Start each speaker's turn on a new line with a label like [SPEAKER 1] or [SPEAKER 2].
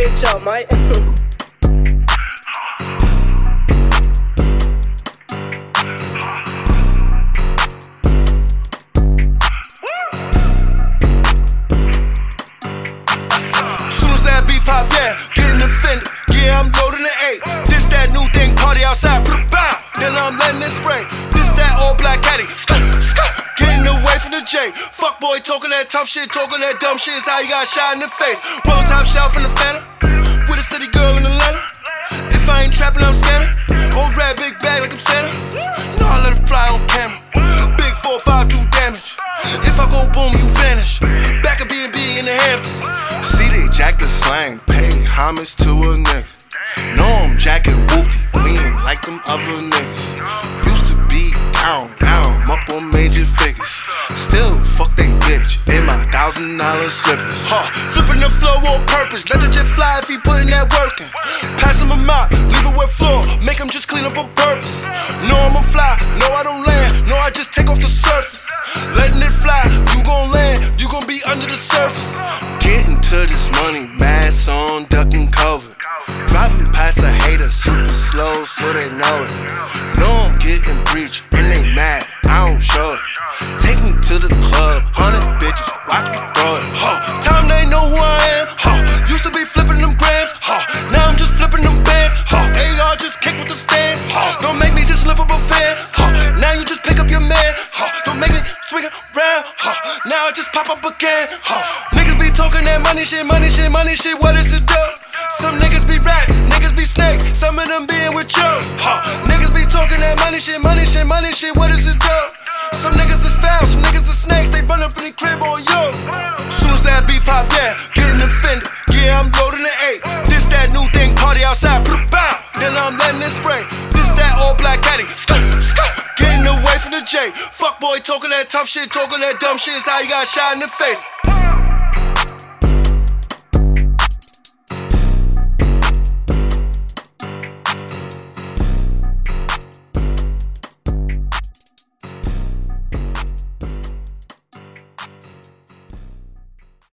[SPEAKER 1] bitch up, mate.
[SPEAKER 2] Yeah, getting offended. Yeah, I'm loading the eight. This that new thing, party outside. Then I'm letting it spray. Talking that tough shit, talking that dumb shit. Is how you got shot in the face. Roll top shelf in the phantom. With a city girl in Atlanta. If I ain't trapping, I'm scamming. Old red big bag like I'm Santa. No, I let it fly on camera. Big 4-5 do damage. If I go boom, you vanish. Back at B&B in the Hamptons. See they jack the slang, pay homage to a nigga. Know I'm jacking whoopty, we ain't like them other niggas. Thousand dollar slippers. Huh, flipping the flow on purpose, let the jet fly if he putting that work in. Pass him a mop, leave it wet floor, make him just clean up on purpose. No, I'ma fly, no, I don't land, no, I just take off the surface. Letting it fly, you gon' land, you gon' be under the surface. Getting to this money, mask on, ducking cover. Driving past a hater, super slow, so they know it. Know I'm getting breached, and they mad, I don't show it. Again. Huh, niggas be talking that money shit, money shit, money shit. What is it do? Some niggas be rat, niggas be snake. Some of them being with you. Huh, niggas be talking that money shit, money shit, money shit. What is it do? Some niggas is foul, some niggas is snakes. They run up in the crib on you. Soon as that beef pop, yeah, getting offended. Yeah, I'm loading the eight. This that new thing, party outside, bow. Then I'm letting it spray. This that all black caddy, skirt, skirt. Getting away from the J. Boy, talking that tough shit, talking that dumb shit. Is how you got shot in the face.